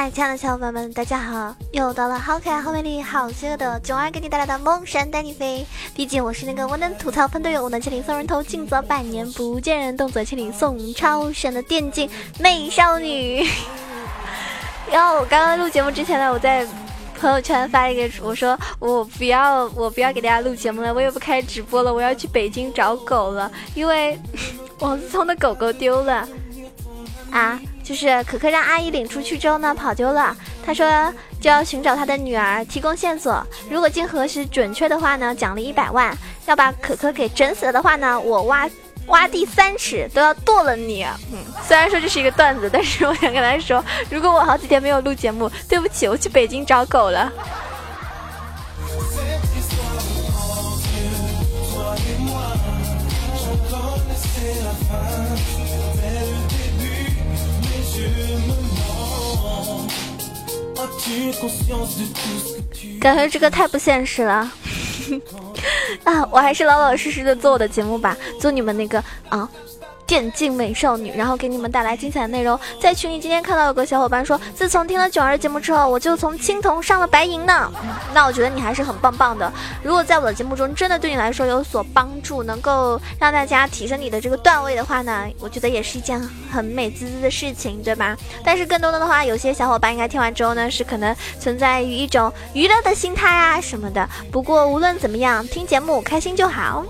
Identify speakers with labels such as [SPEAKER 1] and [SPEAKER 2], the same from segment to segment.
[SPEAKER 1] 嗨，亲爱的小伙伴们，大家好！又到了好可爱、好美丽、好邪恶的囧儿给你带来的梦神带你飞。毕竟我是那个我能吐槽喷队友，我能千里送人头，近则百年不见人，动则千里送超神的电竞美少女。然后我刚刚录节目之前呢，我在朋友圈发一个，我说我不要，我不要给大家录节目了，我也不开直播了，我要去北京找狗了，因为王思聪的狗狗丢了啊。就是可可让阿姨领出去之后呢，跑丢了。他说就要寻找他的女儿，提供线索。如果经核实准确的话呢，奖励一百万；要把可可给整死了的话呢，我挖挖地三尺都要剁了你。嗯，虽然说这是一个段子，但是我想跟他说，如果我好几天没有录节目，对不起，我去北京找狗了。感觉这个太不现实了 啊！我还是老老实实的做我的节目吧，做你们那个啊。电竞美少女，然后给你们带来精彩的内容。在群里今天看到有个小伙伴说，自从听了九儿节目之后，我就从青铜上了白银呢。那我觉得你还是很棒棒的。如果在我的节目中真的对你来说有所帮助，能够让大家提升你的这个段位的话呢，我觉得也是一件很美滋滋的事情，对吧？但是更多的的话，有些小伙伴应该听完之后呢，是可能存在于一种娱乐的心态啊什么的。不过无论怎么样，听节目开心就好。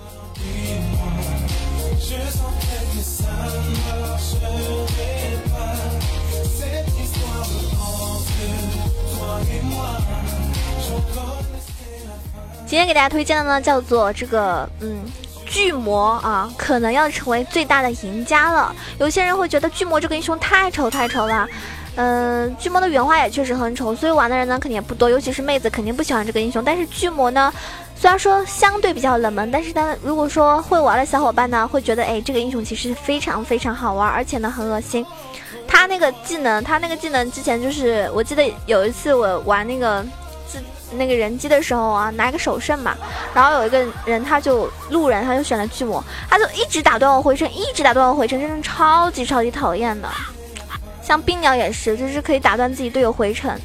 [SPEAKER 1] 今天给大家推荐的呢，叫做这个嗯，巨魔啊，可能要成为最大的赢家了。有些人会觉得巨魔这个英雄太丑太丑了，嗯，巨魔的原画也确实很丑，所以玩的人呢肯定也不多，尤其是妹子肯定不喜欢这个英雄。但是巨魔呢，虽然说相对比较冷门，但是呢，如果说会玩的小伙伴呢，会觉得哎，这个英雄其实非常非常好玩，而且呢很恶心。他那个技能，他那个技能之前就是我记得有一次我玩那个。那个人机的时候啊，拿一个首胜嘛，然后有一个人他就路人，他就选了巨魔，他就一直打断我回城，一直打断我回城，真的超级超级讨厌的。像冰鸟也是，就是可以打断自己队友回城。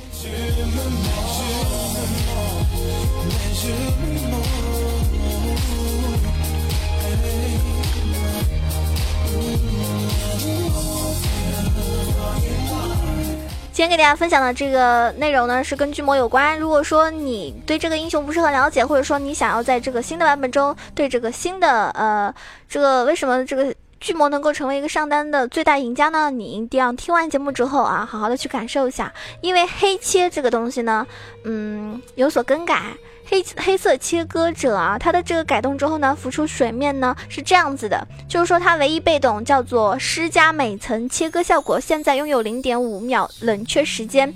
[SPEAKER 1] 今天给大家分享的这个内容呢，是跟巨魔有关。如果说你对这个英雄不是很了解，或者说你想要在这个新的版本中对这个新的呃，这个为什么这个巨魔能够成为一个上单的最大赢家呢？你一定要听完节目之后啊，好好的去感受一下。因为黑切这个东西呢，嗯，有所更改。黑黑色切割者啊，它的这个改动之后呢，浮出水面呢是这样子的，就是说它唯一被动叫做施加每层切割效果，现在拥有零点五秒冷却时间。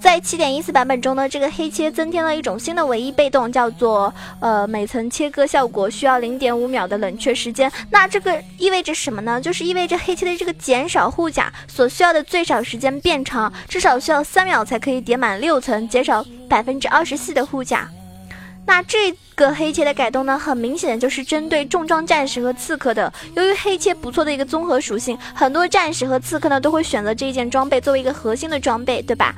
[SPEAKER 1] 在七点一四版本中呢，这个黑切增添了一种新的唯一被动，叫做呃每层切割效果需要零点五秒的冷却时间。那这个意味着什么呢？就是意味着黑切的这个减少护甲所需要的最少时间变长，至少需要三秒才可以叠满六层，减少百分之二十四的护甲。那这个黑切的改动呢，很明显的就是针对重装战士和刺客的。由于黑切不错的一个综合属性，很多战士和刺客呢都会选择这一件装备作为一个核心的装备，对吧？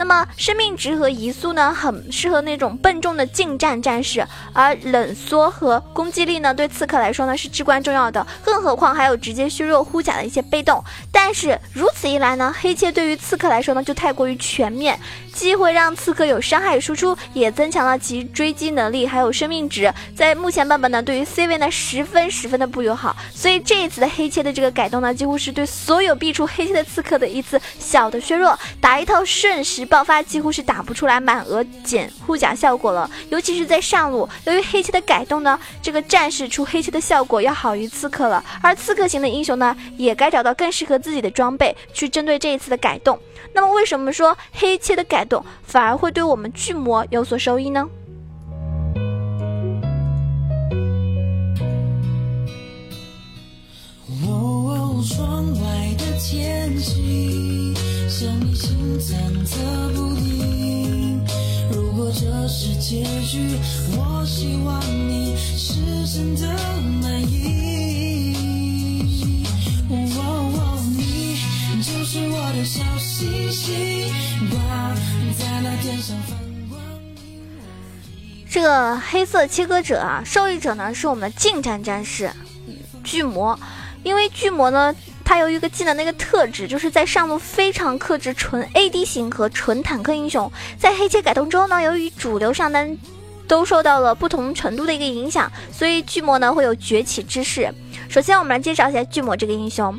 [SPEAKER 1] 那么生命值和移速呢，很适合那种笨重的近战战士，而冷缩和攻击力呢，对刺客来说呢是至关重要的。更何况还有直接削弱护甲的一些被动。但是如此一来呢，黑切对于刺客来说呢就太过于全面，既会让刺客有伤害输出，也增强了其追击。能力还有生命值，在目前版本呢，对于 C 位呢十分十分的不友好，所以这一次的黑切的这个改动呢，几乎是对所有必出黑切的刺客的一次小的削弱，打一套瞬时爆发几乎是打不出来满额减护甲效果了，尤其是在上路，由于黑切的改动呢，这个战士出黑切的效果要好于刺客了，而刺客型的英雄呢，也该找到更适合自己的装备去针对这一次的改动。那么为什么说黑切的改动反而会对我们巨魔有所收益呢？窗外的天气你心忐忑不定。如果这是结局，我希望你是真的满意。你就是我的小星星，挂在那天上。这个黑色切割者啊，受益者呢是我们的近战战士巨魔，因为巨魔呢它有一个技能的一个特质，就是在上路非常克制纯 AD 型和纯坦克英雄。在黑切改动之后呢，由于主流上单都受到了不同程度的一个影响，所以巨魔呢会有崛起之势。首先，我们来介绍一下巨魔这个英雄。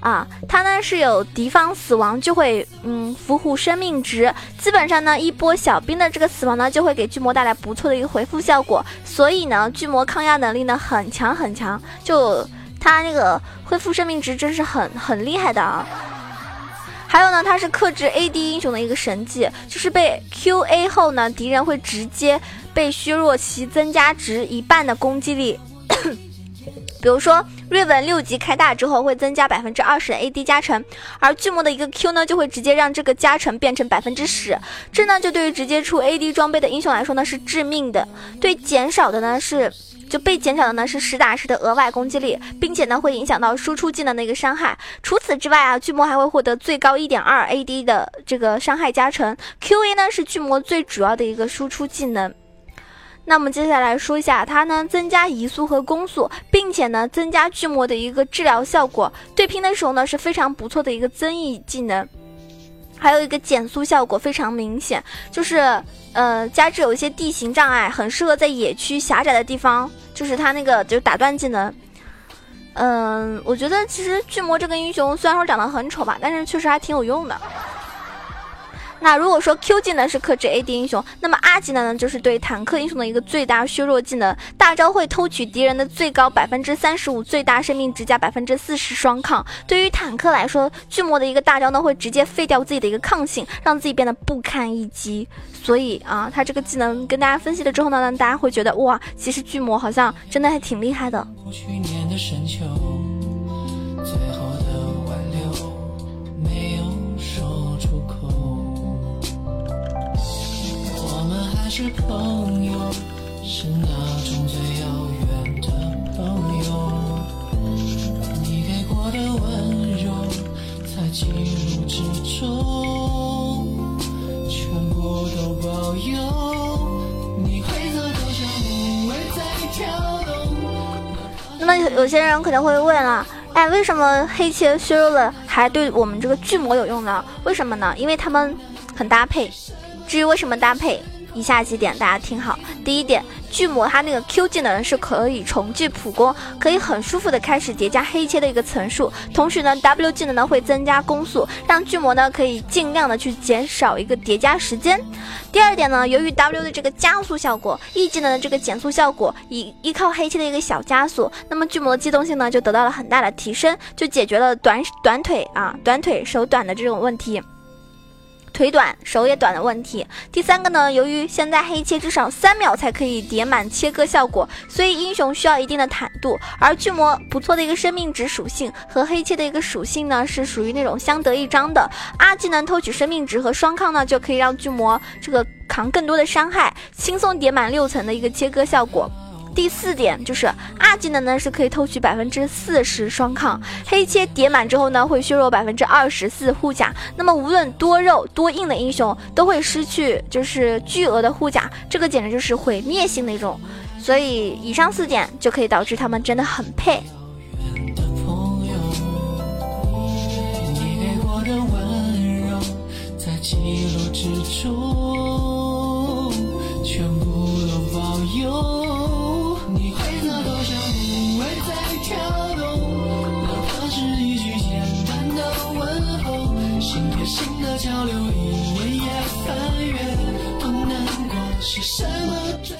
[SPEAKER 1] 啊，它呢是有敌方死亡就会嗯俘获生命值，基本上呢一波小兵的这个死亡呢就会给巨魔带来不错的一个回复效果，所以呢巨魔抗压能力呢很强很强，就他那个恢复生命值真是很很厉害的啊。还有呢，它是克制 AD 英雄的一个神技，就是被 QA 后呢敌人会直接被削弱其增加值一半的攻击力。比如说，瑞文六级开大之后会增加百分之二十的 AD 加成，而巨魔的一个 Q 呢，就会直接让这个加成变成百分之十。这呢，就对于直接出 AD 装备的英雄来说呢，是致命的。对减少的呢，是就被减少的呢，是实打实的额外攻击力，并且呢，会影响到输出技能的一个伤害。除此之外啊，巨魔还会获得最高一点二 AD 的这个伤害加成。QA 呢，是巨魔最主要的一个输出技能。那么接下来说一下，它呢增加移速和攻速，并且呢增加巨魔的一个治疗效果，对拼的时候呢是非常不错的一个增益技能，还有一个减速效果非常明显，就是呃加之有一些地形障碍，很适合在野区狭窄的地方，就是它那个就是打断技能。嗯，我觉得其实巨魔这个英雄虽然说长得很丑吧，但是确实还挺有用的。那如果说 Q 技能是克制 AD 英雄，那么 R 技能呢，就是对坦克英雄的一个最大削弱技能。大招会偷取敌人的最高百分之三十五最大生命值加百分之四十双抗。对于坦克来说，巨魔的一个大招呢，会直接废掉自己的一个抗性，让自己变得不堪一击。所以啊，他这个技能跟大家分析了之后呢，大家会觉得哇，其实巨魔好像真的还挺厉害的。有些人可能会问了，哎，为什么黑切削弱了还对我们这个巨魔有用呢？为什么呢？因为他们很搭配。至于为什么搭配？以下几点大家听好。第一点，巨魔它那个 Q 技能是可以重置普攻，可以很舒服的开始叠加黑切的一个层数。同时呢，W 技能呢会增加攻速，让巨魔呢可以尽量的去减少一个叠加时间。第二点呢，由于 W 的这个加速效果，E 技能的这个减速效果，依依靠黑切的一个小加速，那么巨魔的机动性呢就得到了很大的提升，就解决了短短腿啊短腿手短的这种问题。腿短手也短的问题。第三个呢，由于现在黑切至少三秒才可以叠满切割效果，所以英雄需要一定的坦度。而巨魔不错的一个生命值属性和黑切的一个属性呢，是属于那种相得益彰的。二技能偷取生命值和双抗呢，就可以让巨魔这个扛更多的伤害，轻松叠满六层的一个切割效果。第四点就是二技能呢是可以偷取百分之四十双抗，黑切叠满之后呢会削弱百分之二十四护甲。那么无论多肉多硬的英雄都会失去就是巨额的护甲，这个简直就是毁灭性的一种。所以以上四点就可以导致他们真的很配。
[SPEAKER 2] 记录之中，全部都保佑跳动哪怕是一句简单的问候，心贴心的交流，因为夜翻月不难过。是什么最？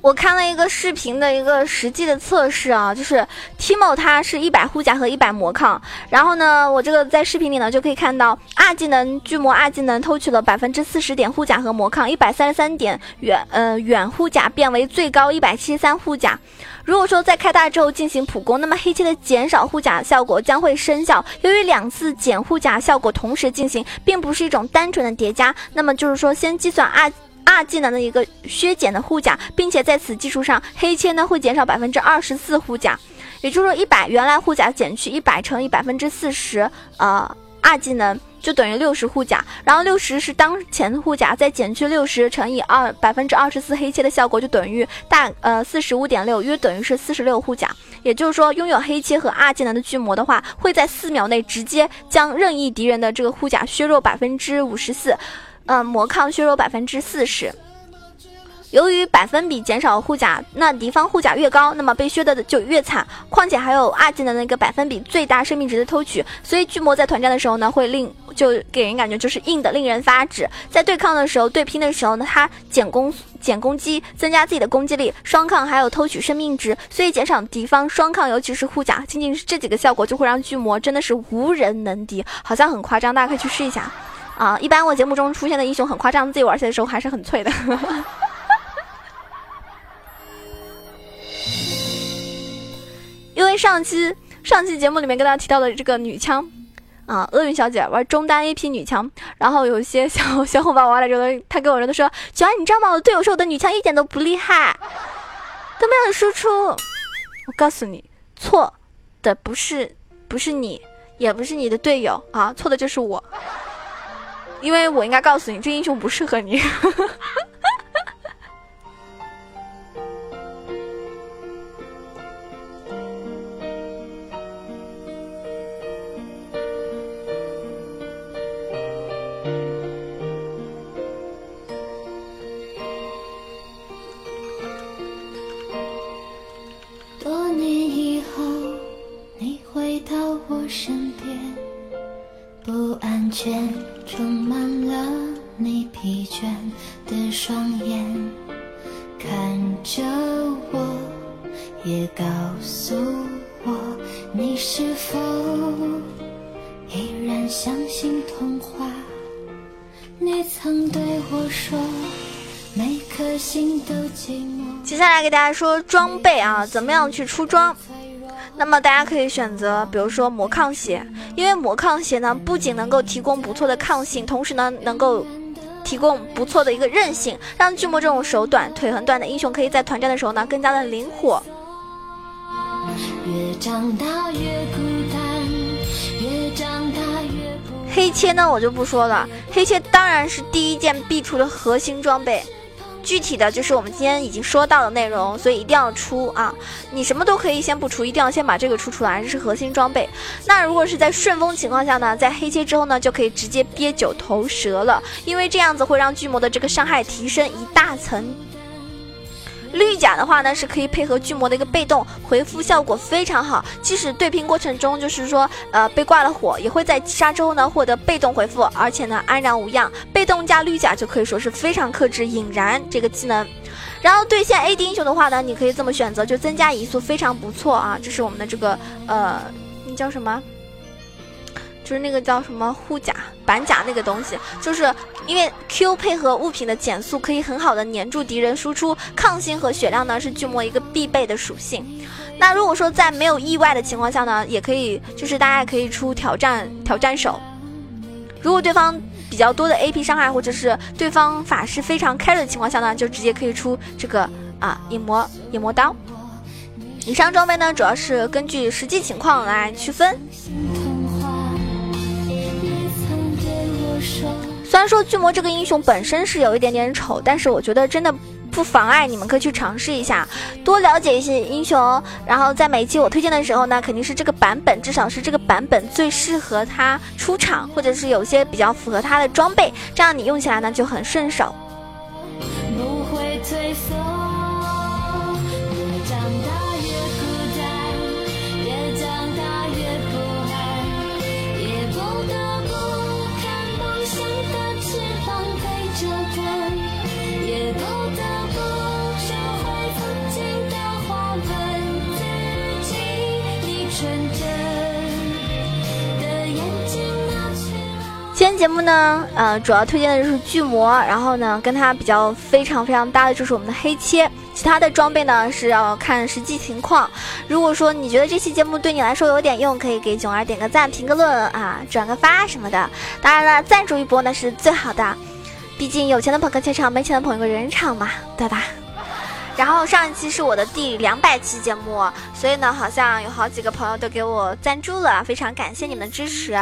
[SPEAKER 1] 我看了一个视频的一个实际的测试啊，就是。Timo 他是一百护甲和一百魔抗，然后呢，我这个在视频里呢就可以看到二技能巨魔二技能偷取了百分之四十点护甲和魔抗，一百三十三点远呃远护甲变为最高一百七十三护甲。如果说在开大之后进行普攻，那么黑切的减少护甲效果将会生效。由于两次减护甲效果同时进行，并不是一种单纯的叠加，那么就是说先计算二。二技能的一个削减的护甲，并且在此基础上，黑切呢会减少百分之二十四护甲，也就是说一百原来护甲减去一百乘以百分之四十，呃，二技能，就等于六十护甲，然后六十是当前护甲，再减去六十乘以二百分之二十四黑切的效果，就等于大呃四十五点六，约等于是四十六护甲。也就是说，拥有黑切和二技能的巨魔的话，会在四秒内直接将任意敌人的这个护甲削弱百分之五十四，呃，魔抗削弱百分之四十。由于百分比减少护甲，那敌方护甲越高，那么被削的就越惨。况且还有二技能的那个百分比最大生命值的偷取，所以巨魔在团战的时候呢，会令就给人感觉就是硬的令人发指。在对抗的时候、对拼的时候呢，它减攻、减攻击，增加自己的攻击力，双抗还有偷取生命值，所以减少敌方双抗，尤其是护甲，仅仅是这几个效果就会让巨魔真的是无人能敌，好像很夸张，大家可以去试一下啊。一般我节目中出现的英雄很夸张，自己玩起来的时候还是很脆的。为上期上期节目里面跟大家提到的这个女枪，啊，厄运小姐玩中单 AP 女枪，然后有一些小小伙伴玩了之后，他跟我说，他说：“九安，你知道吗？我的队友说我的女枪一点都不厉害，都没有输出。”我告诉你，错的不是不是你，也不是你的队友啊，错的就是我，因为我应该告诉你，这英雄不适合你。接下来给大家说装备啊，怎么样去出装？那么大家可以选择，比如说魔抗鞋，因为魔抗鞋呢，不仅能够提供不错的抗性，同时呢，能够提供不错的一个韧性，让巨魔这种手短、腿很短的英雄，可以在团战的时候呢，更加的灵活。黑切呢，我就不说了，黑切当然是第一件必出的核心装备。具体的就是我们今天已经说到的内容，所以一定要出啊！你什么都可以先不出，一定要先把这个出出来，这是核心装备。那如果是在顺风情况下呢，在黑切之后呢，就可以直接憋九头蛇了，因为这样子会让巨魔的这个伤害提升一大层。绿甲的话呢，是可以配合巨魔的一个被动回复，效果非常好。即使对拼过程中，就是说，呃，被挂了火，也会在击杀之后呢获得被动回复，而且呢安然无恙。被动加绿甲就可以说是非常克制引燃这个技能。然后对线 AD 英雄的话呢，你可以这么选择，就增加移速非常不错啊。这是我们的这个呃，那叫什么？就是那个叫什么护甲板甲那个东西，就是因为 Q 配合物品的减速，可以很好的粘住敌人，输出抗性和血量呢，是巨魔一个必备的属性。那如果说在没有意外的情况下呢，也可以，就是大家可以出挑战挑战手。如果对方比较多的 AP 伤害，或者是对方法师非常 carry 的情况下呢，就直接可以出这个啊影魔影魔刀。以上装备呢，主要是根据实际情况来区分。虽然说巨魔这个英雄本身是有一点点丑，但是我觉得真的不妨碍你们可以去尝试一下，多了解一些英雄。然后在每一期我推荐的时候呢，肯定是这个版本，至少是这个版本最适合他出场，或者是有些比较符合他的装备，这样你用起来呢就很顺手。不会褪色。节目呢，呃，主要推荐的就是巨魔，然后呢，跟它比较非常非常搭的就是我们的黑切，其他的装备呢是要看实际情况。如果说你觉得这期节目对你来说有点用，可以给囧儿点个赞、评个论啊、转个发什么的。当然了，赞助一波那是最好的，毕竟有钱的捧个钱场，没钱的捧一个人场嘛，对吧？然后上一期是我的第两百期节目，所以呢，好像有好几个朋友都给我赞助了，非常感谢你们的支持。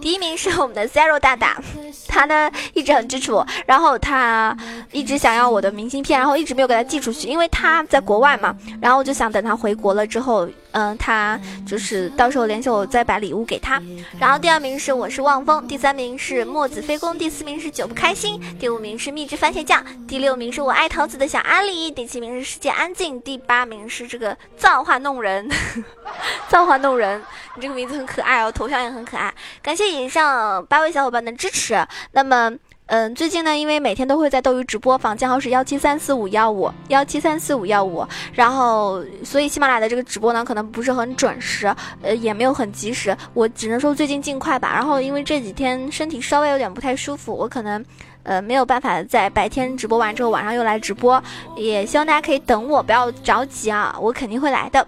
[SPEAKER 1] 第一名是我们的 Zero 大大，他呢一直很支持我，然后他一直想要我的明信片，然后一直没有给他寄出去，因为他在国外嘛，然后我就想等他回国了之后。嗯，他就是到时候联系我再把礼物给他。然后第二名是我是望风，第三名是墨子飞宫，第四名是酒不开心，第五名是秘制番茄酱，第六名是我爱桃子的小阿狸，第七名是世界安静，第八名是这个造化弄人，造化弄人，你这个名字很可爱哦，头像也很可爱。感谢以上八位小伙伴的支持。那么。嗯，最近呢，因为每天都会在斗鱼直播，房间号是幺七三四五幺五幺七三四五幺五，然后所以喜马拉雅的这个直播呢，可能不是很准时，呃，也没有很及时，我只能说最近尽快吧。然后因为这几天身体稍微有点不太舒服，我可能呃没有办法在白天直播完之后晚上又来直播，也希望大家可以等我，不要着急啊，我肯定会来的。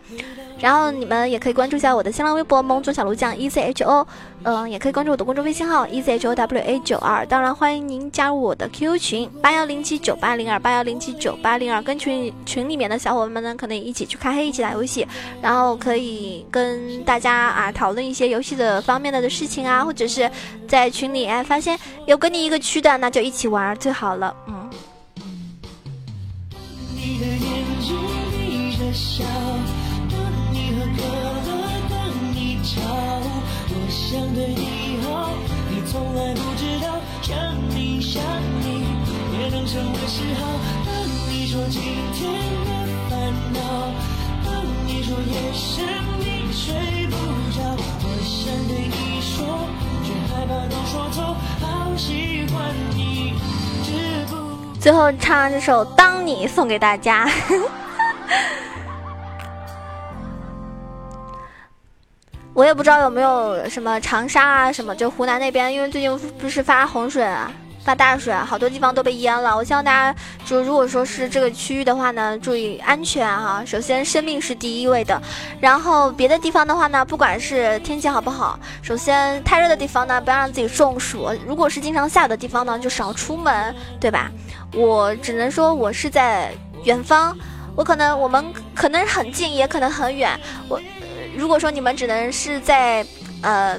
[SPEAKER 1] 然后你们也可以关注一下我的新浪微博“萌总小鹿酱 E C H O”，嗯，也可以关注我的公众微信号 “E C H O W A 九二”。当然，欢迎您加入我的 QQ 群八幺零七九八零二八幺零七九八零二，跟群群里面的小伙伴们呢，可能一起去开黑，一起打游戏，然后可以跟大家啊讨论一些游戏的方面的的事情啊，或者是在群里哎发现有跟你一个区的，那就一起玩最好了，嗯。你的眼睛眯着笑想对你好，你从来不知道，想你想你也能成为嗜好。当你说今天的烦恼，当你说夜深你睡不着，我想对你说，却害怕都说错。好喜欢你，知不？最后唱这首《当你》送给大家。我也不知道有没有什么长沙啊什么，就湖南那边，因为最近不是发洪水啊，发大水，好多地方都被淹了。我希望大家就如果说是这个区域的话呢，注意安全哈。首先生命是第一位的，然后别的地方的话呢，不管是天气好不好，首先太热的地方呢，不要让自己中暑。如果是经常下雨的地方呢，就少出门，对吧？我只能说我是在远方，我可能我们可能很近，也可能很远，我。如果说你们只能是在，呃，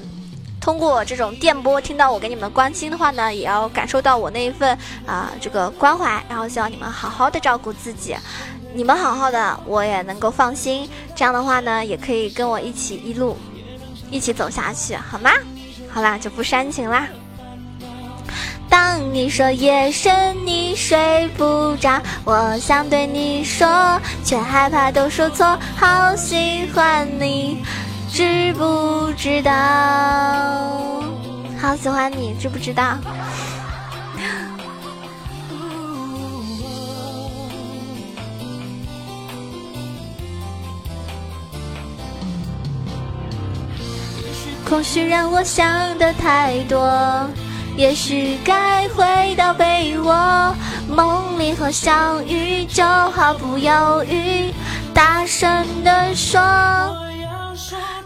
[SPEAKER 1] 通过这种电波听到我给你们关心的话呢，也要感受到我那一份啊这个关怀，然后希望你们好好的照顾自己，你们好好的，我也能够放心。这样的话呢，也可以跟我一起一路一起走下去，好吗？好啦，就不煽情啦。当你说夜深你睡不着，我想对你说，却害怕都说错。好喜欢你，知不知道？好喜欢你，知不知道？空虚让我想的太多。也许该回到被窝，梦里和相遇就毫不犹豫，大声地说。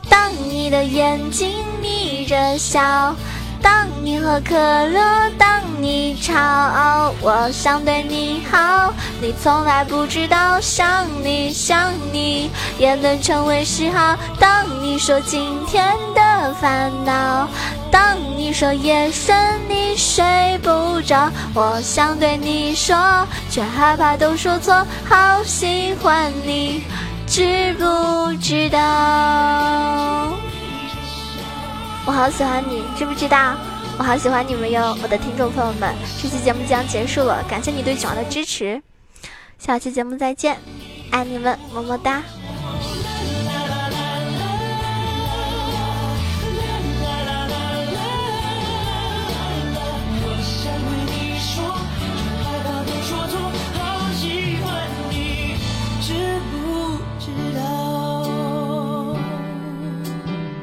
[SPEAKER 1] 当你的眼睛眯着笑。当你喝可乐，当你吵，我想对你好，你从来不知道，想你想你也能成为嗜好。当你说今天的烦恼，当你说夜深你睡不着，我想对你说，却害怕都说错。好喜欢你，知不知道？我好喜欢你，知不知道？我好喜欢你们哟，我的听众朋友们，这期节目将结束了，感谢你对九儿的支持，下期节目再见，爱你们，么么哒。